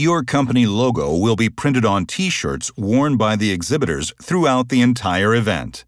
Your company logo will be printed on t shirts worn by the exhibitors throughout the entire event.